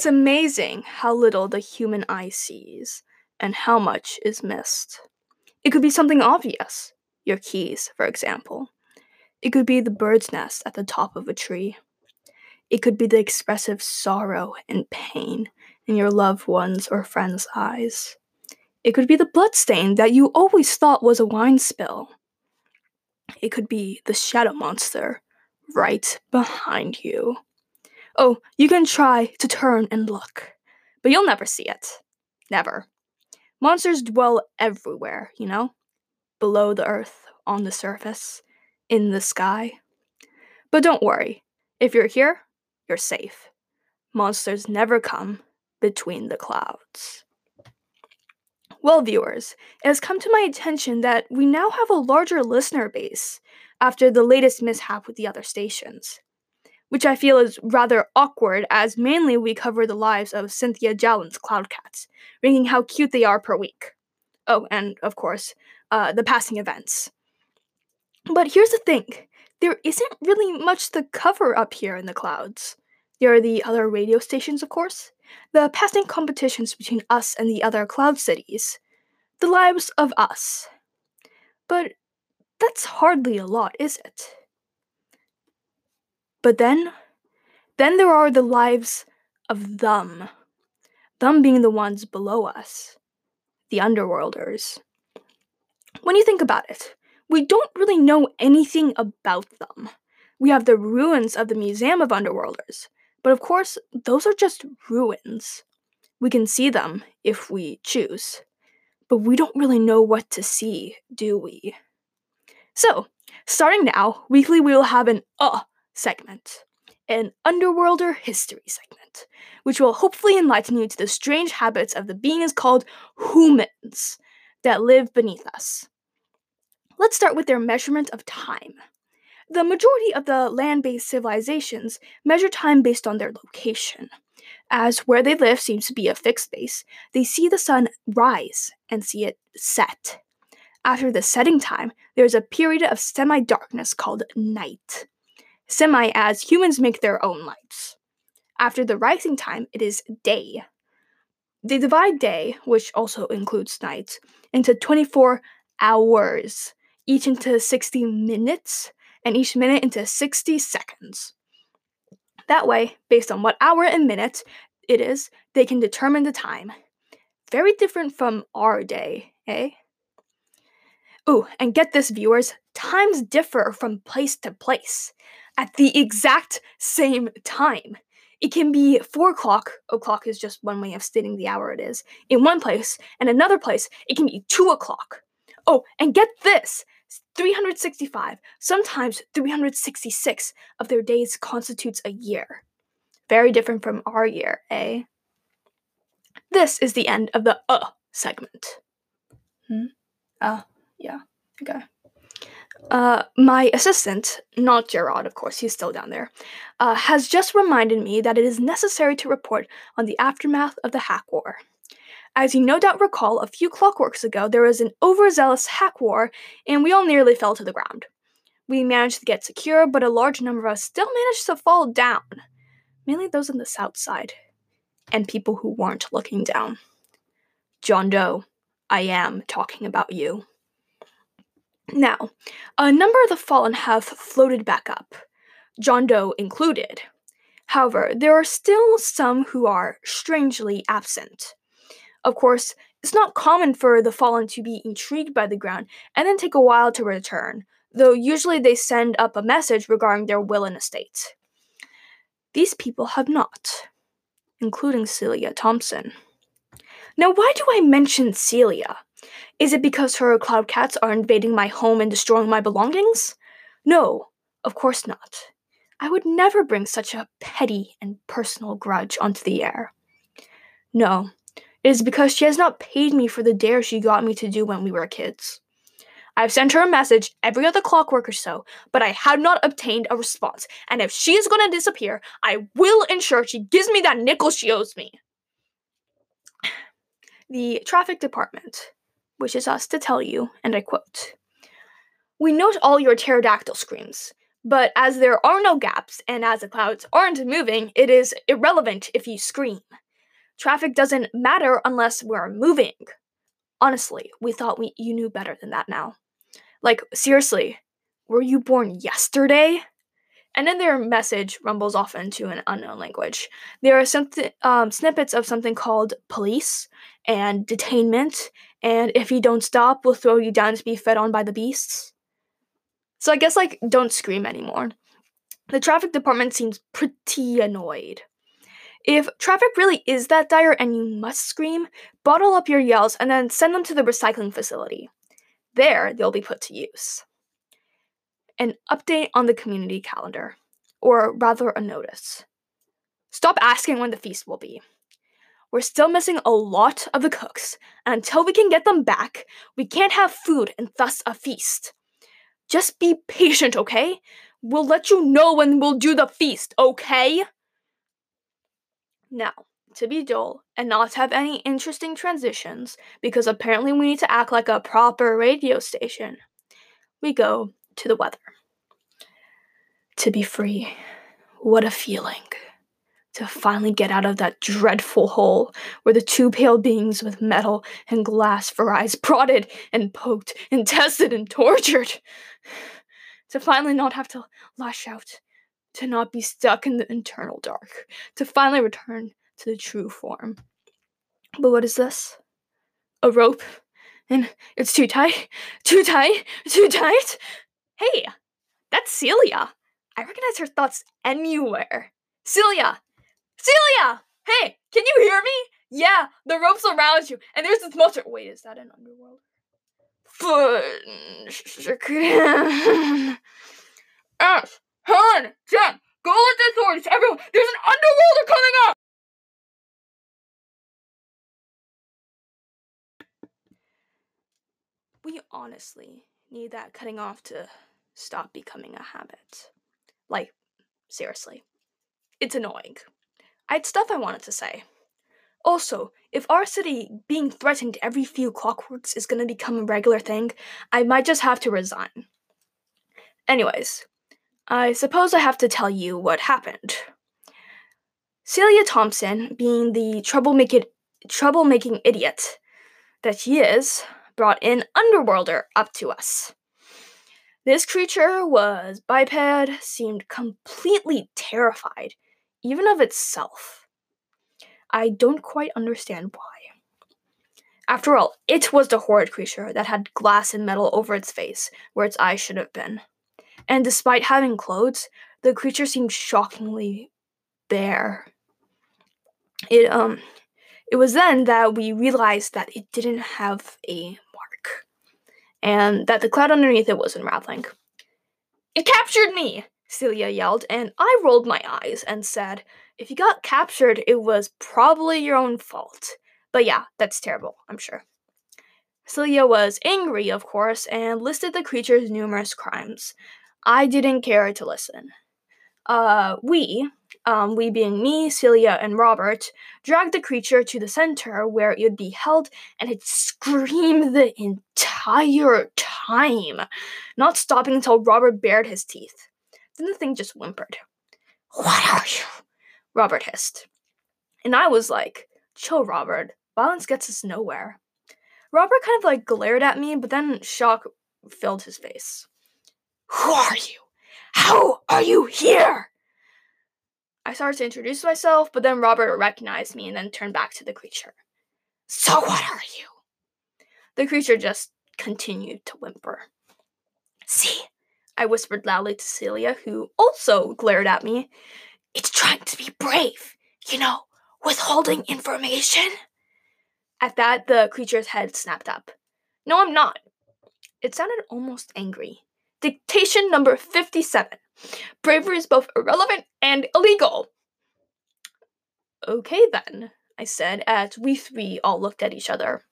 It's amazing how little the human eye sees and how much is missed. It could be something obvious, your keys, for example. It could be the bird's nest at the top of a tree. It could be the expressive sorrow and pain in your loved one's or friend's eyes. It could be the bloodstain that you always thought was a wine spill. It could be the shadow monster right behind you. Oh, you can try to turn and look, but you'll never see it. Never. Monsters dwell everywhere, you know? Below the earth, on the surface, in the sky. But don't worry, if you're here, you're safe. Monsters never come between the clouds. Well, viewers, it has come to my attention that we now have a larger listener base after the latest mishap with the other stations, which I feel is rather awkward as mainly we cover the lives of Cynthia Jowlin's Cloudcats, ringing how cute they are per week. Oh, and of course, uh, the passing events. But here's the thing there isn't really much to cover up here in the clouds. There are the other radio stations, of course, the passing competitions between us and the other cloud cities, the lives of us. But that's hardly a lot, is it? But then, then there are the lives of them, them being the ones below us, the underworlders. When you think about it, we don't really know anything about them. We have the ruins of the Museum of Underworlders, but of course, those are just ruins. We can see them if we choose, but we don't really know what to see, do we? So, starting now, weekly we will have an uh segment, an underworlder history segment, which will hopefully enlighten you to the strange habits of the beings called humans that live beneath us. Let's start with their measurement of time. The majority of the land based civilizations measure time based on their location. As where they live seems to be a fixed base, they see the sun rise and see it set. After the setting time, there is a period of semi darkness called night. Semi, as humans make their own lights. After the rising time, it is day. They divide day, which also includes night, into 24 hours, each into 60 minutes, and each minute into 60 seconds. That way, based on what hour and minute it is, they can determine the time. Very different from our day, eh? Ooh, and get this, viewers times differ from place to place at the exact same time. It can be 4 o'clock, o'clock is just one way of stating the hour it is, in one place, and another place, it can be 2 o'clock. Oh, and get this 365, sometimes 366 of their days constitutes a year. Very different from our year, eh? This is the end of the uh segment. Hmm? Uh, yeah, okay. Uh, my assistant, not Gerard, of course, he's still down there, uh, has just reminded me that it is necessary to report on the aftermath of the hack war. As you no doubt recall, a few clockworks ago, there was an overzealous hack war, and we all nearly fell to the ground. We managed to get secure, but a large number of us still managed to fall down, mainly those on the south side, and people who weren't looking down. John Doe, I am talking about you. Now, a number of the fallen have floated back up, John Doe included. However, there are still some who are strangely absent. Of course, it's not common for the fallen to be intrigued by the ground and then take a while to return, though usually they send up a message regarding their will and estate. These people have not, including Celia Thompson. Now, why do I mention Celia? Is it because her cloud cats are invading my home and destroying my belongings? No, of course not. I would never bring such a petty and personal grudge onto the air. No, it is because she has not paid me for the dare she got me to do when we were kids. I've sent her a message every other clockwork or so, but I have not obtained a response, and if she is going to disappear, I will ensure she gives me that nickel she owes me. The traffic department wishes us to tell you, and I quote, We note all your pterodactyl screams, But as there are no gaps and as the clouds aren't moving, it is irrelevant if you scream. Traffic doesn't matter unless we're moving. Honestly, we thought we, you knew better than that now. Like, seriously, were you born yesterday? And then their message rumbles off into an unknown language. There are some th- um, snippets of something called police and detainment, and if you don't stop, we'll throw you down to be fed on by the beasts. So I guess, like, don't scream anymore. The traffic department seems pretty annoyed. If traffic really is that dire and you must scream, bottle up your yells and then send them to the recycling facility. There, they'll be put to use. An update on the community calendar, or rather, a notice. Stop asking when the feast will be. We're still missing a lot of the cooks, and until we can get them back, we can't have food and thus a feast. Just be patient, okay? We'll let you know when we'll do the feast, okay? Now, to be dull and not have any interesting transitions, because apparently we need to act like a proper radio station, we go to the weather. To be free, what a feeling. To finally get out of that dreadful hole where the two pale beings with metal and glass for eyes prodded and poked and tested and tortured. To finally not have to lash out to not be stuck in the internal dark, to finally return to the true form. But what is this? A rope? And it's too tight? Too tight? Too tight? Hey, that's Celia. I recognize her thoughts anywhere. Celia! Celia! Hey, can you hear me? Yeah, the rope's around you, and there's this monster. Wait, is that an underworld? Ash, Helen, Jen, go with the authorities. Everyone, there's an underworlder coming up. We honestly need that cutting off to stop becoming a habit. Like, seriously. It's annoying. I had stuff I wanted to say. Also, if our city being threatened every few clockworks is gonna become a regular thing, I might just have to resign. Anyways, I suppose I have to tell you what happened. Celia Thompson, being the troublemaking, troublemaking idiot that she is, brought an underworlder up to us. This creature was biped, seemed completely terrified, even of itself. I don't quite understand why. After all, it was the horrid creature that had glass and metal over its face, where its eyes should have been. And despite having clothes, the creature seemed shockingly bare. It um it was then that we realized that it didn't have a and that the cloud underneath it was unraveling. It captured me! Celia yelled, and I rolled my eyes and said, If you got captured, it was probably your own fault. But yeah, that's terrible, I'm sure. Celia was angry, of course, and listed the creature's numerous crimes. I didn't care to listen. Uh, we, um, we being me, Celia, and Robert, dragged the creature to the center where it would be held and it screamed the entire time, not stopping until Robert bared his teeth. Then the thing just whimpered. What are you? Robert hissed. And I was like, chill, Robert. Violence gets us nowhere. Robert kind of like glared at me, but then shock filled his face. Who are you? How are you here? I started to introduce myself, but then Robert recognized me and then turned back to the creature. So, what are you? The creature just continued to whimper. See, I whispered loudly to Celia, who also glared at me. It's trying to be brave, you know, withholding information. At that, the creature's head snapped up. No, I'm not. It sounded almost angry. Dictation number 57. Bravery is both irrelevant and illegal. Okay then, I said as we three all looked at each other.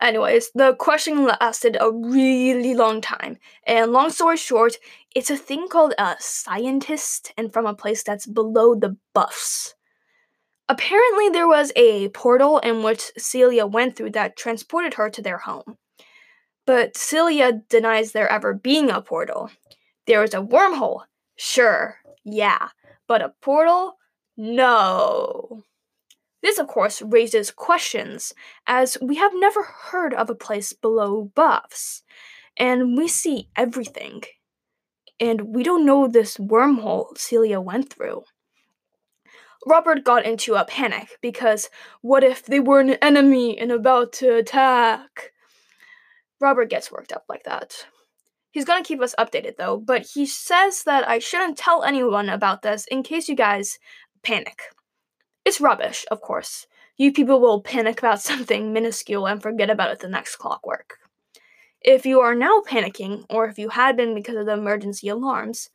Anyways, the questioning lasted a really long time, and long story short, it's a thing called a scientist and from a place that's below the Bluffs. Apparently, there was a portal in which Celia went through that transported her to their home. But Celia denies there ever being a portal. There is a wormhole. Sure, yeah. But a portal? No. This, of course, raises questions, as we have never heard of a place below Bluffs, and we see everything. And we don't know this wormhole Celia went through. Robert got into a panic because what if they were an enemy and about to attack? Robert gets worked up like that. He's gonna keep us updated though, but he says that I shouldn't tell anyone about this in case you guys panic. It's rubbish, of course. You people will panic about something minuscule and forget about it the next clockwork. If you are now panicking, or if you had been because of the emergency alarms,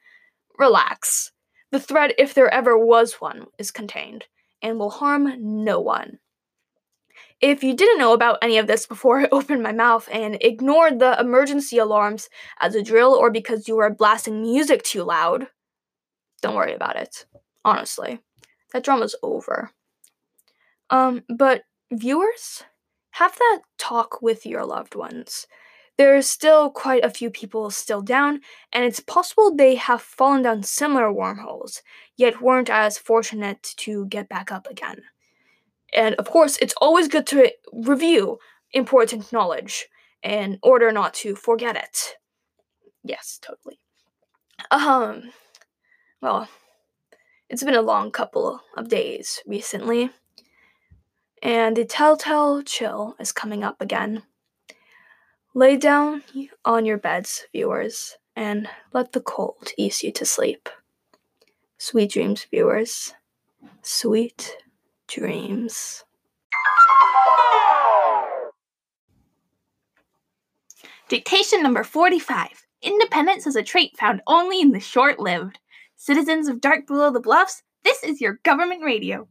relax. The threat, if there ever was one, is contained and will harm no one. If you didn't know about any of this before I opened my mouth and ignored the emergency alarms as a drill or because you were blasting music too loud, don't worry about it. Honestly, that drama's over. Um, but viewers, have that talk with your loved ones. There's still quite a few people still down, and it's possible they have fallen down similar wormholes, yet weren't as fortunate to get back up again. And of course, it's always good to review important knowledge in order not to forget it. Yes, totally. Um, well, it's been a long couple of days recently, and the Telltale Chill is coming up again. Lay down on your beds, viewers, and let the cold ease you to sleep. Sweet dreams, viewers. Sweet dreams. Dictation number 45. Independence is a trait found only in the short lived. Citizens of Dark Below the Bluffs, this is your government radio.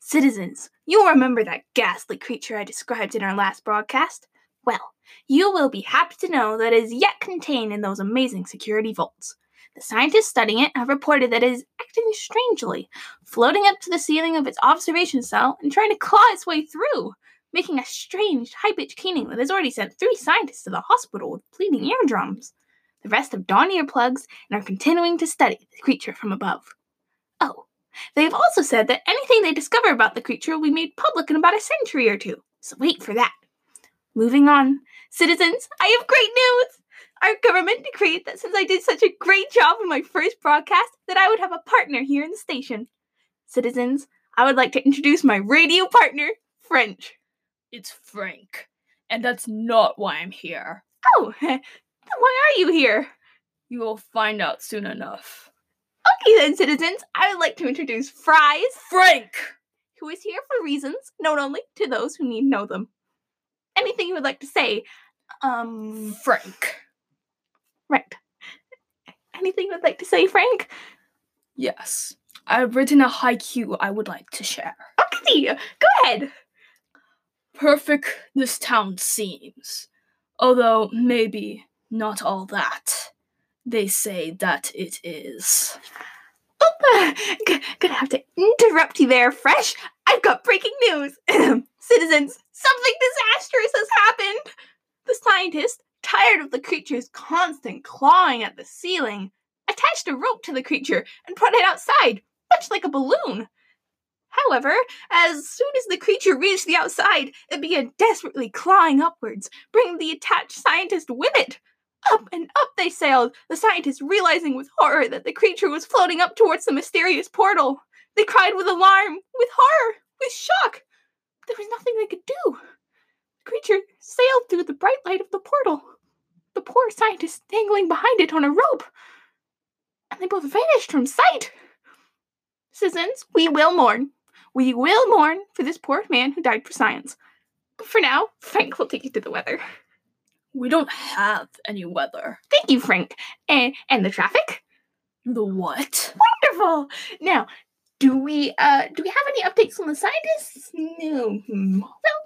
Citizens, you'll remember that ghastly creature I described in our last broadcast? Well, you will be happy to know that it is yet contained in those amazing security vaults. The scientists studying it have reported that it is acting strangely, floating up to the ceiling of its observation cell and trying to claw its way through, making a strange, high pitched keening that has already sent three scientists to the hospital with bleeding eardrums. The rest have donned earplugs and are continuing to study the creature from above. Oh, they have also said that anything they discover about the creature will be made public in about a century or two, so wait for that. Moving on, citizens, I have great news! Our government decreed that since I did such a great job in my first broadcast, that I would have a partner here in the station. Citizens, I would like to introduce my radio partner, French. It's Frank, and that's not why I'm here. Oh, why are you here? You will find out soon enough. Okay then, citizens, I would like to introduce Fries, Frank! who is here for reasons known only to those who need know them. Anything you would like to say? Um, Frank. Right. Anything you would like to say, Frank? Yes. I've written a haiku I would like to share. Okay, go ahead. Perfect this town seems, although maybe not all that. They say that it is. Oh, g- gonna have to interrupt you there, Fresh. I've got breaking news. Citizens, something disastrous has happened. The scientist, tired of the creature's constant clawing at the ceiling, attached a rope to the creature and brought it outside, much like a balloon. However, as soon as the creature reached the outside, it began desperately clawing upwards, bringing the attached scientist with it. Up and up they sailed, the scientists realizing with horror that the creature was floating up towards the mysterious portal. They cried with alarm, with horror, with shock. There was nothing they could do. The creature sailed through the bright light of the portal, the poor scientist dangling behind it on a rope. And they both vanished from sight. Citizens, we will mourn. We will mourn for this poor man who died for science. But for now, Frank will take you to the weather. We don't have any weather. Thank you, Frank. And and the traffic? The what? Wonderful. Now, do we uh do we have any updates on the scientists? No. Hmm. Well,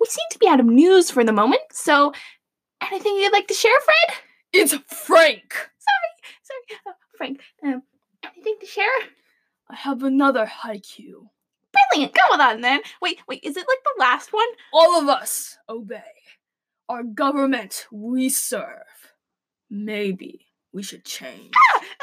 we seem to be out of news for the moment. So, anything you'd like to share, Fred? It's Frank! Sorry, uh, Frank. Um, anything to share? I have another haiku. Brilliant. Go on then. Wait, wait. Is it like the last one? All of us obey. Our government we serve. Maybe we should change.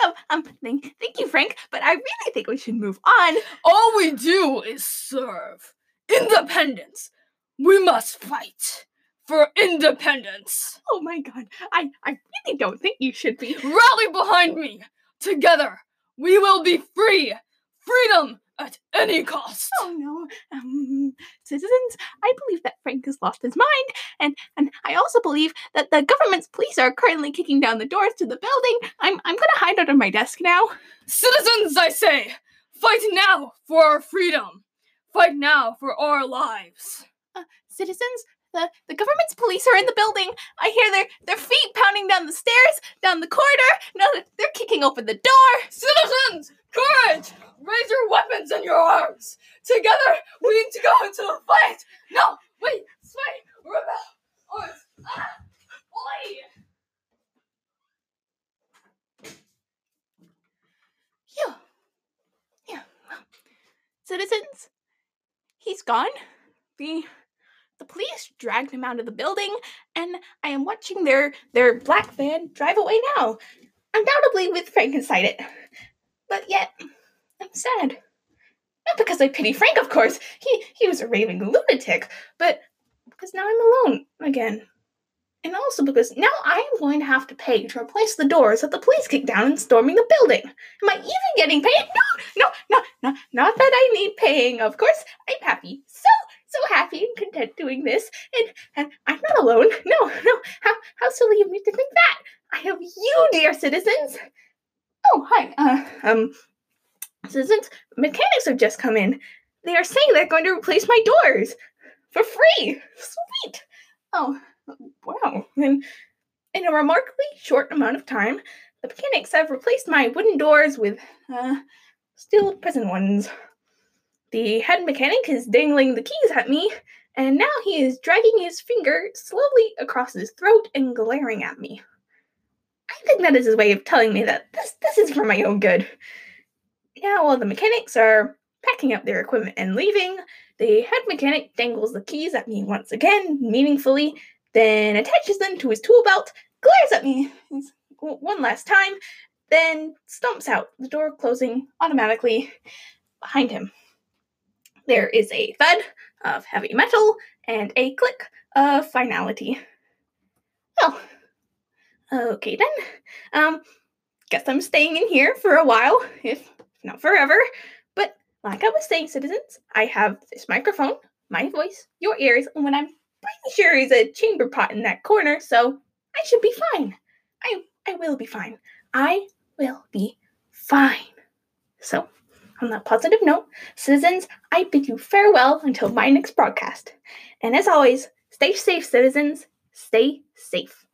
Um, um thank, thank you, Frank, but I really think we should move on. All we do is serve. Independence. We must fight for independence. Oh my god, I, I really don't think you should be. Rally behind me. Together, we will be free. Freedom at any cost. Oh no, um, citizens, I believe that Frank has lost his mind, and and I also believe that the government's police are currently kicking down the doors to the building. I'm I'm gonna hide under my desk now. Citizens, I say, fight now for our freedom. Fight now for our lives. Uh, citizens, the, the government's police are in the building. I hear their their feet pounding down the stairs, down the corridor. No, they're kicking open the door. Citizens, courage! Raise your weapons and your arms. Together, we need to go into the fight. No, wait, sway, rebel, arms. Ah, oi! Yeah, yeah. Citizens, he's gone. The the police dragged him out of the building, and I am watching their their black van drive away now, undoubtedly with Frank inside it. But yet, I'm sad. Not because I pity Frank, of course. He he was a raving lunatic, but because now I'm alone again. And also because now I am going to have to pay to replace the doors that the police kicked down in storming the building. Am I even getting paid? No, no, no, no, not that I need paying, of course. I'm happy. So, so happy and content doing this. And and I'm not alone. No, no. How how silly of me to think that. I have you, dear citizens. Oh, hi. Uh, um, citizens, mechanics have just come in. They are saying they're going to replace my doors for free. Sweet. Oh, wow. And in a remarkably short amount of time, the mechanics have replaced my wooden doors with uh, steel prison ones. The head mechanic is dangling the keys at me, and now he is dragging his finger slowly across his throat and glaring at me. I think that is his way of telling me that this this is for my own good. Now, while the mechanics are packing up their equipment and leaving, the head mechanic dangles the keys at me once again, meaningfully, then attaches them to his tool belt, glares at me one last time, then stomps out, the door closing automatically behind him. There is a thud of heavy metal and a click of finality. Well, Okay then. Um, guess I'm staying in here for a while, if not forever. But like I was saying, citizens, I have this microphone, my voice, your ears, and when I'm pretty sure is a chamber pot in that corner, so I should be fine. I I will be fine. I will be fine. So, on that positive note, citizens, I bid you farewell until my next broadcast. And as always, stay safe, citizens. Stay safe.